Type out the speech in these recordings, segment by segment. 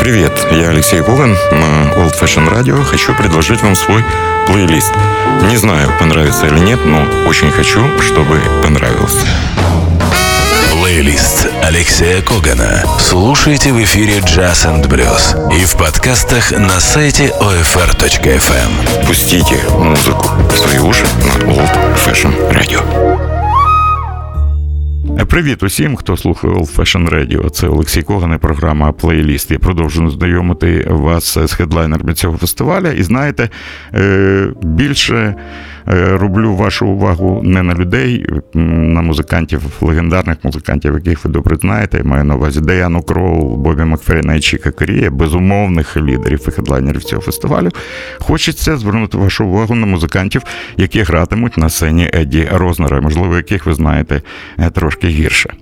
Привет, я Алексей Коган на Old Fashion Radio. Хочу предложить вам свой плейлист. Не знаю, понравится или нет, но очень хочу, чтобы понравился. Плейлист Алексея Когана. Слушайте в эфире Jazz and Blues и в подкастах на сайте OFR.FM. Пустите музыку в свои уши на Old Fashion Radio. Привіт усім, хто слухає Old Fashion Radio. Це Олексій Коган і програма Плейліст. Я продовжую знайомити вас з хедлайнерами цього фестиваля. І знаєте, е, більше Е, роблю вашу увагу не на людей, на музикантів, легендарних музикантів, яких ви добре знаєте. Я маю на увазі Даяну Кроу, Бобі Макферіна і Чіка Корія, безумовних лідерів і хедлайнерів цього фестивалю. Хочеться звернути вашу увагу на музикантів, які гратимуть на сцені Еді Рознера, можливо, яких ви знаєте е, трошки гірше.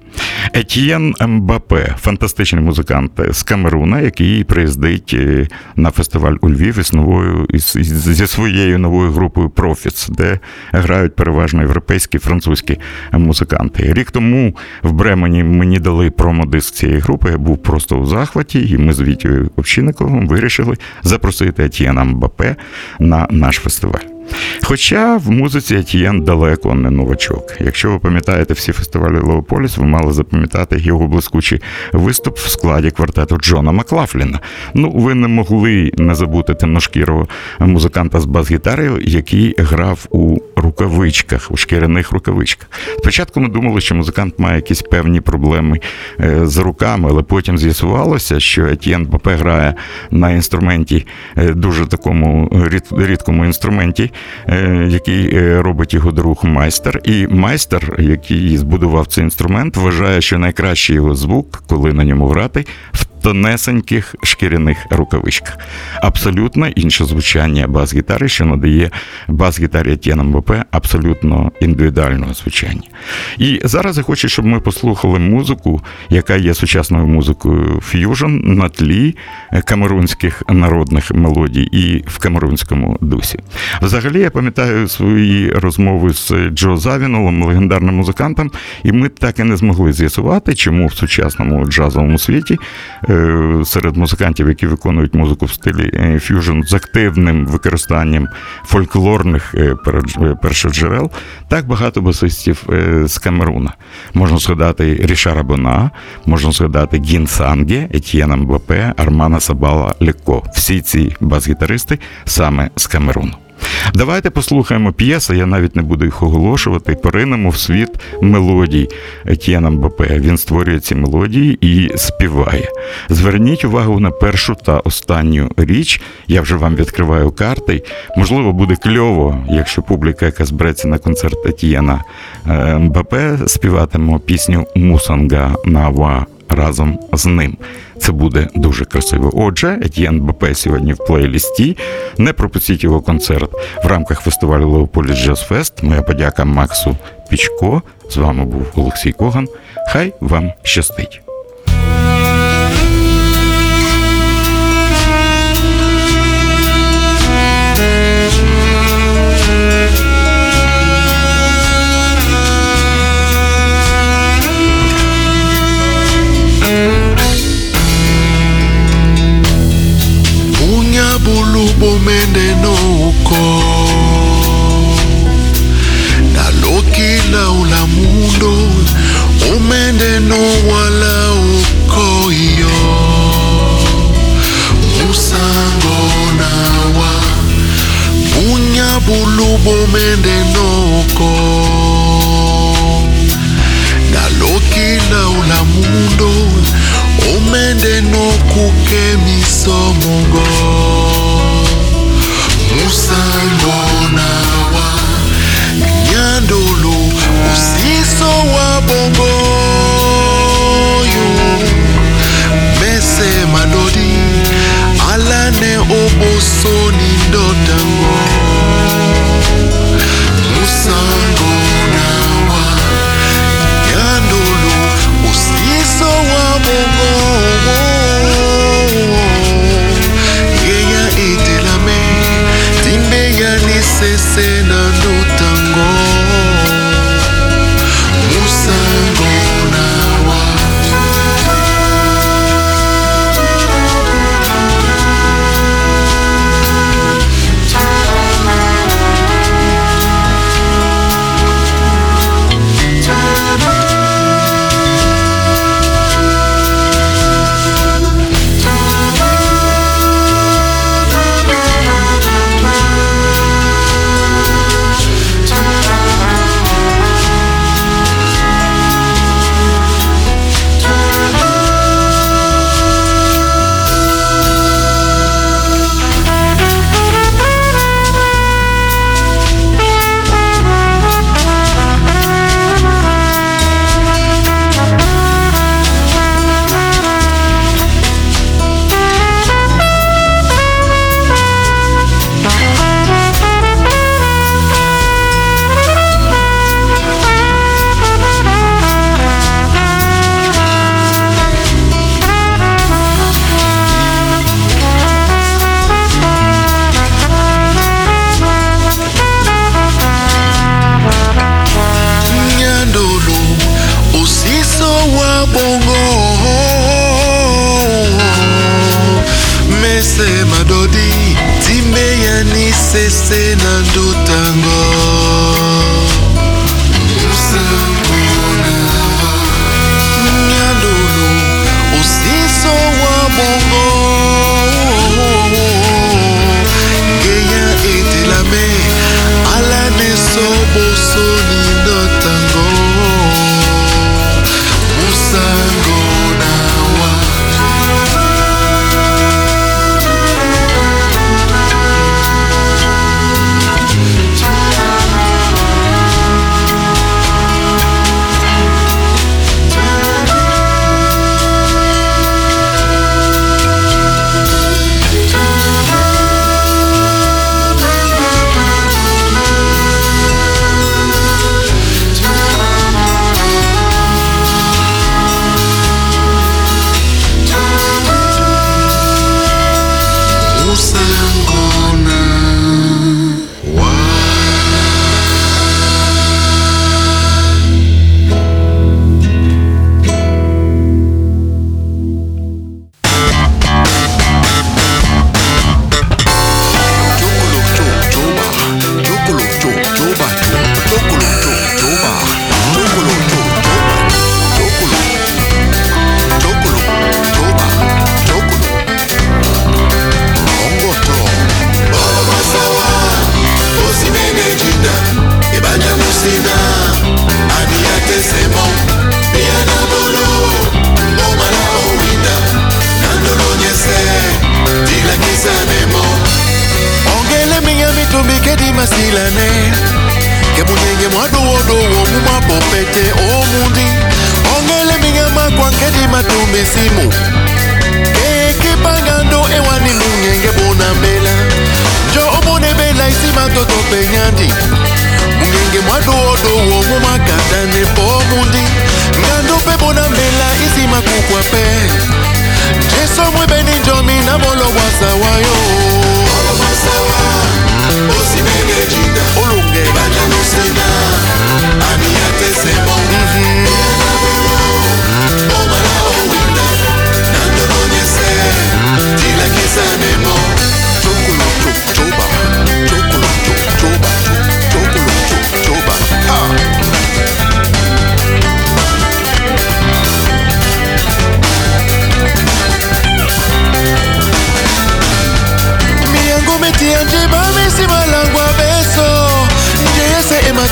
Етьєн Мбапе, фантастичний музикант з Камеруна, який приїздить е, на фестиваль у Львів із новою зі своєю новою групою Profits, де грають переважно європейські французькі музиканти. Рік тому в Бремені мені дали промодиск цієї групи. Я був просто у захваті, і ми з Вітєю Овчинниковим вирішили запросити Етьєна Мбапе на наш фестиваль. Хоча в музиці Етьєн далеко не новачок. Якщо ви пам'ятаєте всі фестивалі Леополіс, ви мали запам'ятати його блискучий виступ в складі квартету Джона Маклафліна. Ну, ви не могли не забути темношкірого музиканта з бас-гітарою, який грав у рукавичках, у шкіряних рукавичках. Спочатку ми думали, що музикант має якісь певні проблеми е, з руками, але потім з'ясувалося, що Етьєн Бапе грає на інструменті е, дуже такому рідкому інструменті. Е, який е, робить його друг майстер. І майстер, який збудував цей інструмент, вважає, що найкращий його звук, коли на ньому грати, в тонесеньких шкіряних рукавичках. Абсолютно інше звучання бас-гітари, що надає бас-гітарі Тєна МВП абсолютно індивідуального звучання. І зараз я хочу, щоб ми послухали музику, яка є сучасною музикою ф'южн на тлі камерунських народних мелодій і в камерунському дусі. Взагалі, я пам'ятаю свої розмови з Джо Завінулом, легендарним музикантом, і ми так і не змогли з'ясувати, чому в сучасному джазовому світі Е, серед музикантів, які виконують музику в стилі е, ф'южн з активним використанням фольклорних е, першоджерел, так багато басистів з Камеруна. Можна згадати Рішара Бона, можна згадати Гін Санге, Етьєна Мбапе, Армана Сабала Леко. Всі ці бас-гітаристи саме з Камеруну. Давайте послухаємо п'єси, я навіть не буду їх оголошувати. Поринемо в світ мелодій Етьєна Мбапе. Він створює ці мелодії і співає. Зверніть увагу на першу та останню річ. Я вже вам відкриваю карти. Можливо, буде кльово, якщо публіка, яка збереться на концерт Етьєна е, Мбапе, співатиме пісню Мусанга Нава разом з ним. Це буде дуже красиво. Отже, Етьєн Мбапе сьогодні в плейлісті. Не пропустіть його концерт в рамках фестивалю Леополіс Джаз Фест. Моя подяка Максу Пічко. З вами був Олексій Коган. Хай вам щастить!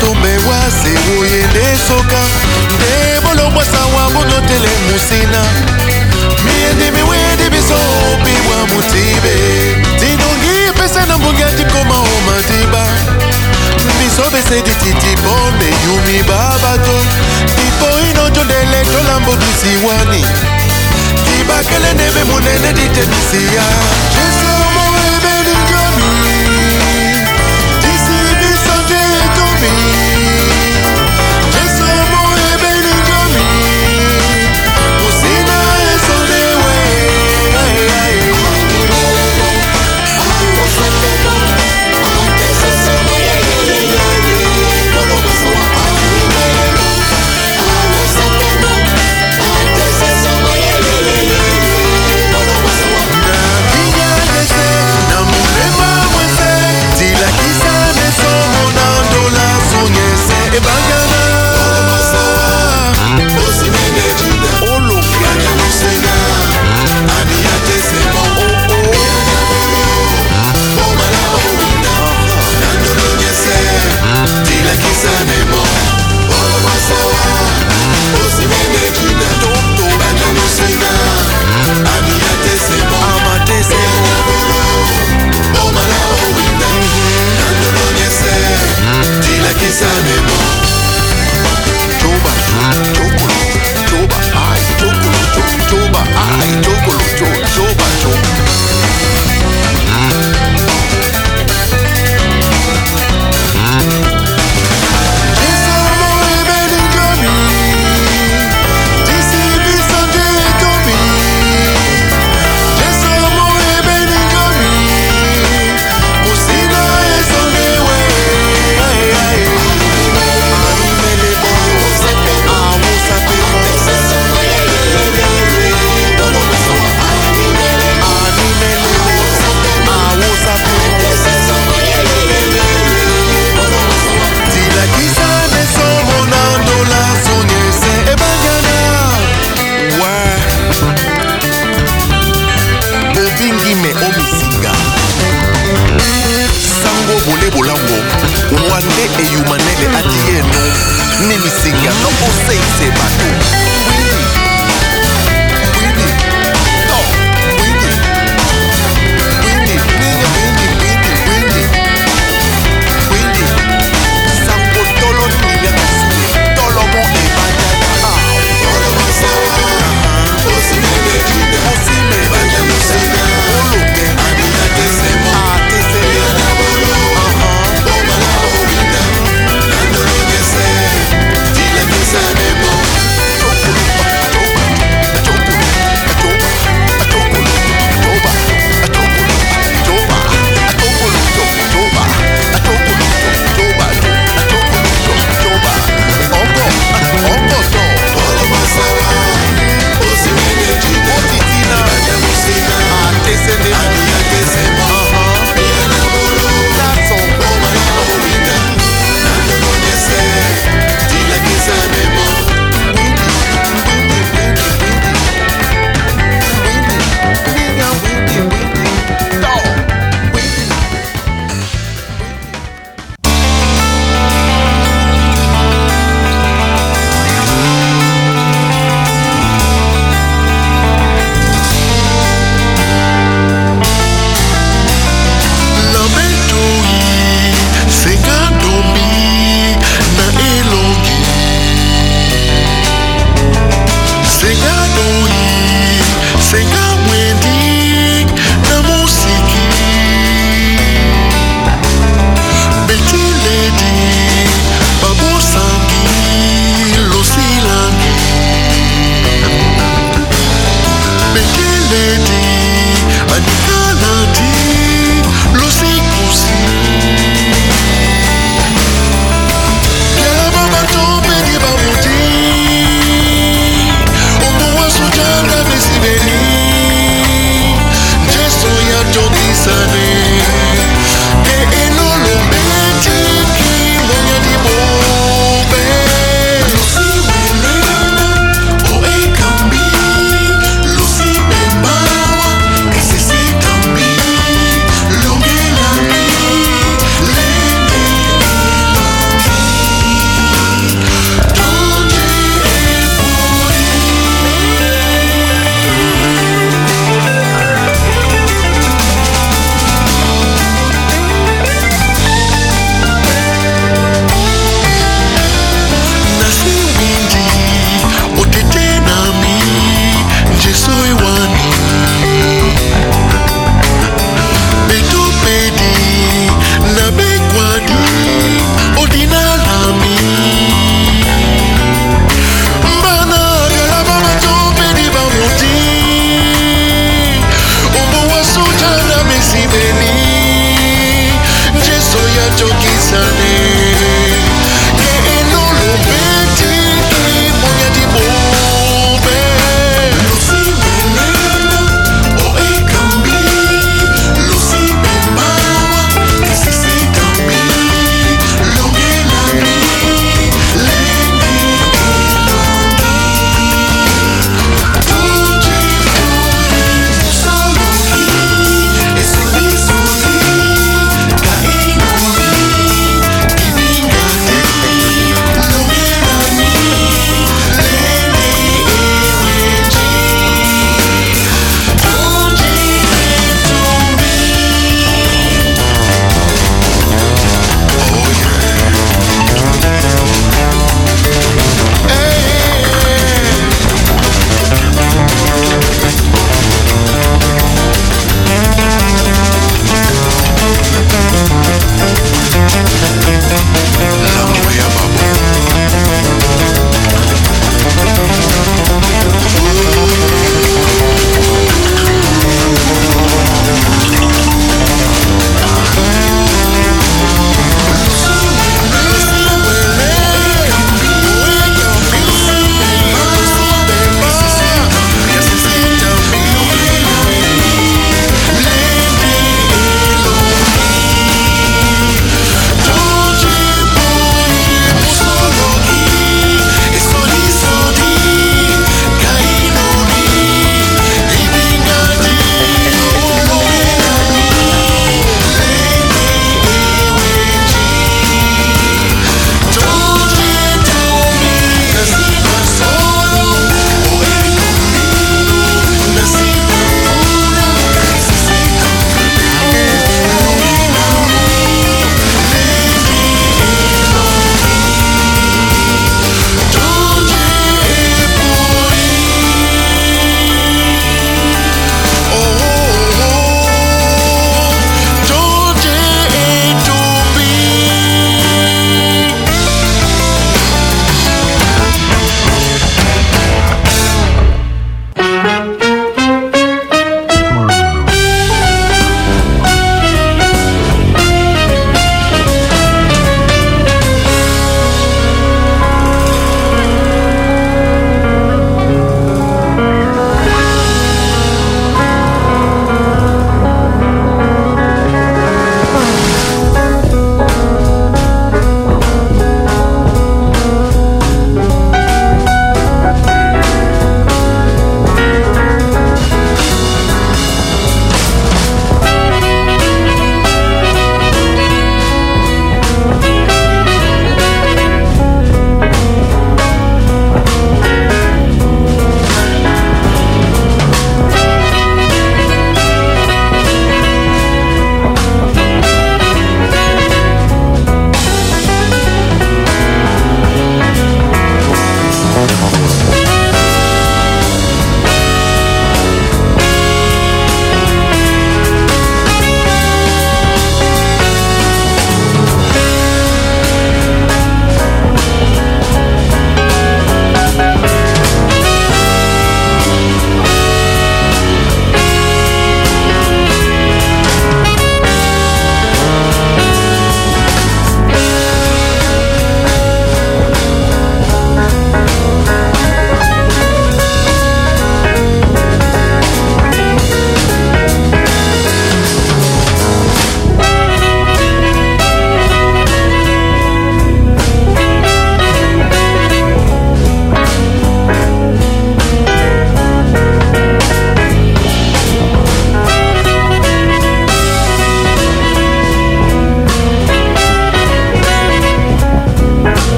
tombe wase oyende soka nde bolongwasa wangu totelemusina miyendimi wendi biso opiwa motibe tinongi epesa na mbongi atikoma o madiba biso besedi titi bombe yumi babato tipo inotondele tolambokisiwani kibakelendebe monene ditemisiya jesu Toba, Toba, Toba, I, Toba, Toba, ai, Toba, Toba.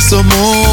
some more.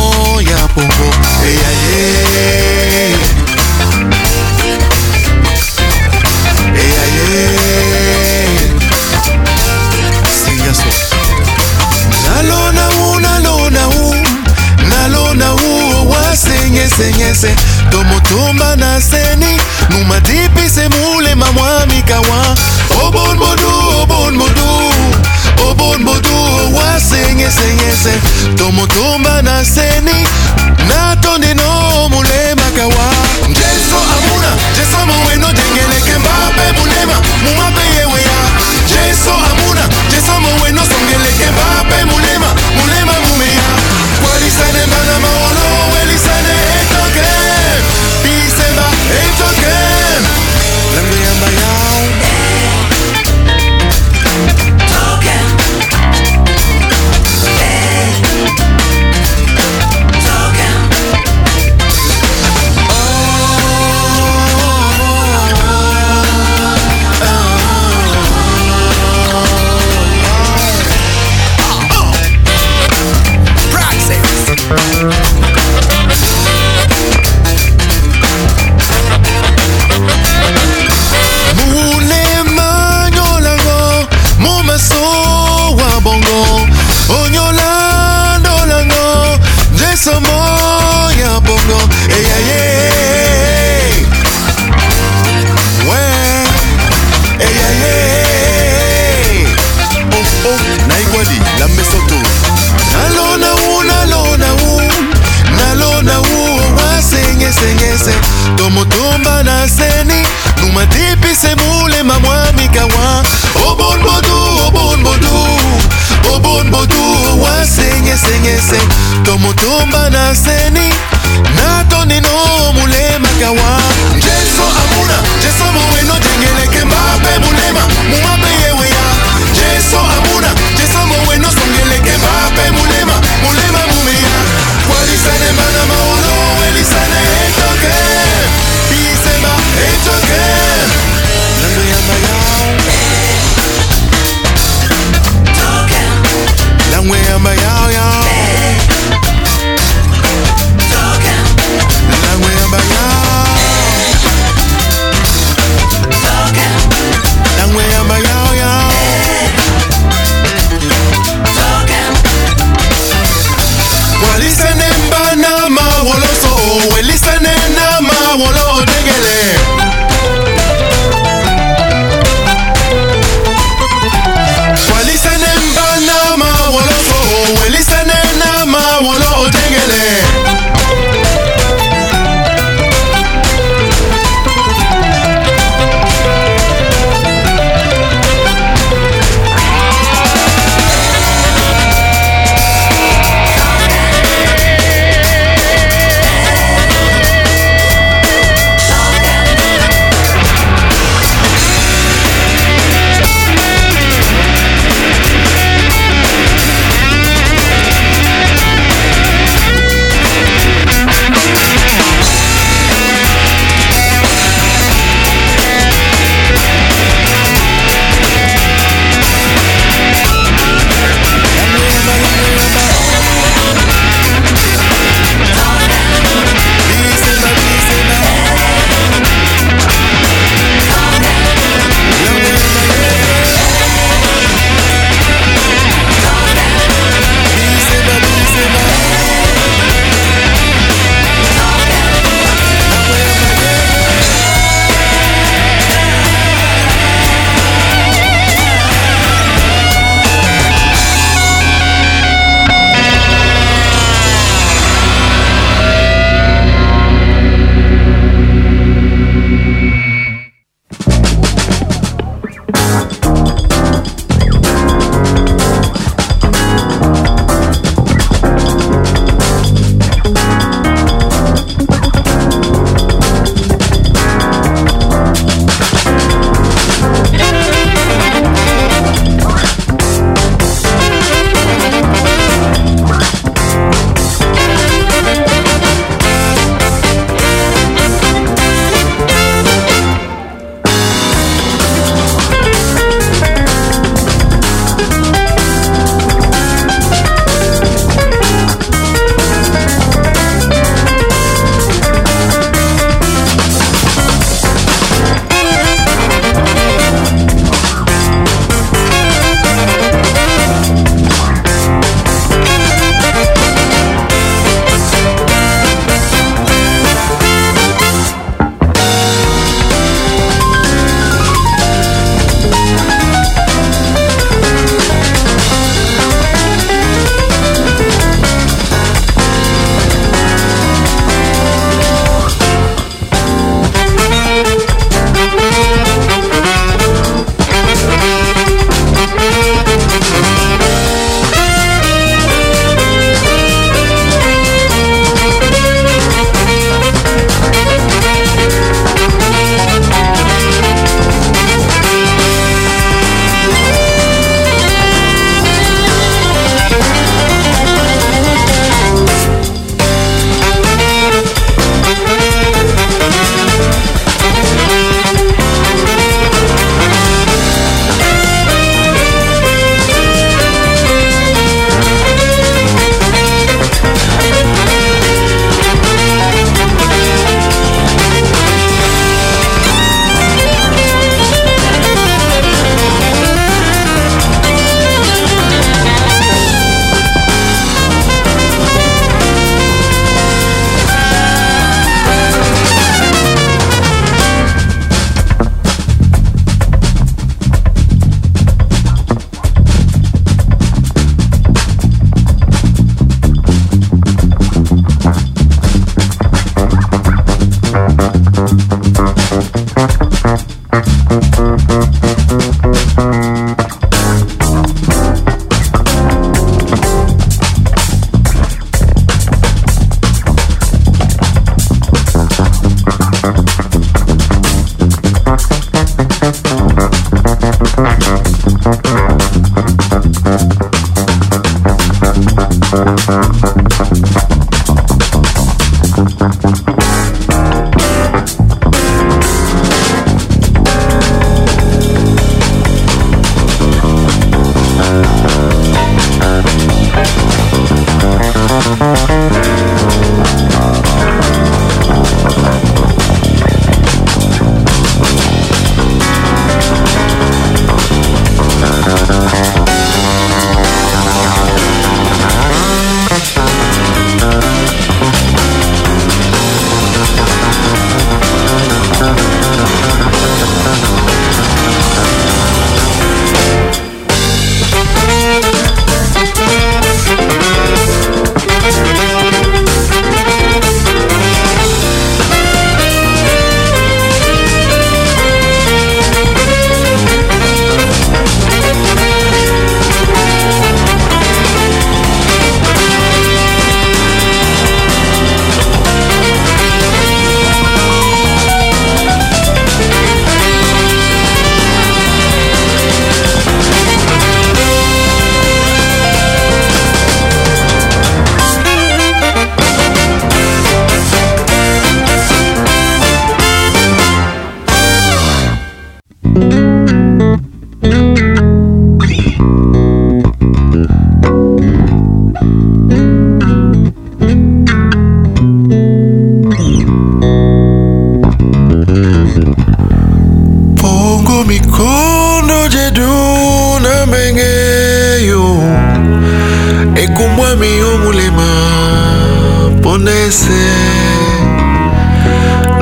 Listen,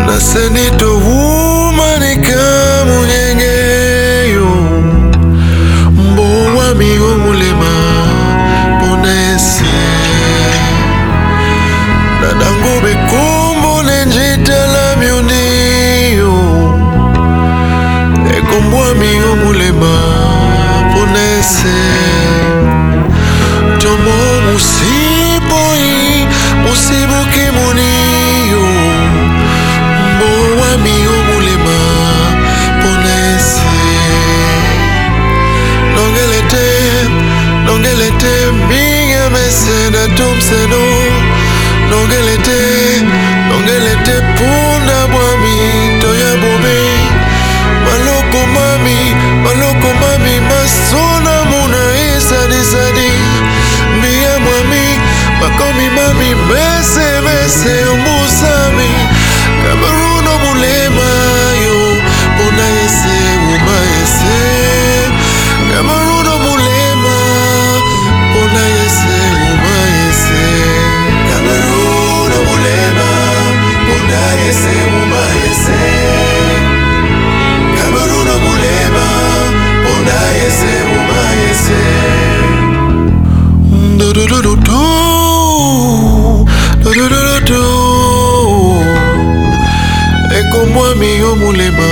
listen it tumseno nongelete nongelete mpunda mwami toya bobe maloko mami maloko mami masona muna ezadizadi mbiya mwami bakomi mami mesemese ombusami oh kameruno oh molema yo mpona ese uma ese kameruno oh molema problema Bunayese umayese Kameruna bulema Bunayese umayese do do do do do do do como a mí o mulema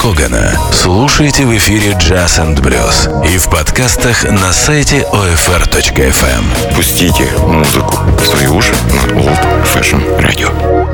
Когана слушайте в эфире Jazz and Blues и в подкастах на сайте OFR.FM. Эм. Пустите музыку в свои уши на Old Fashion Radio.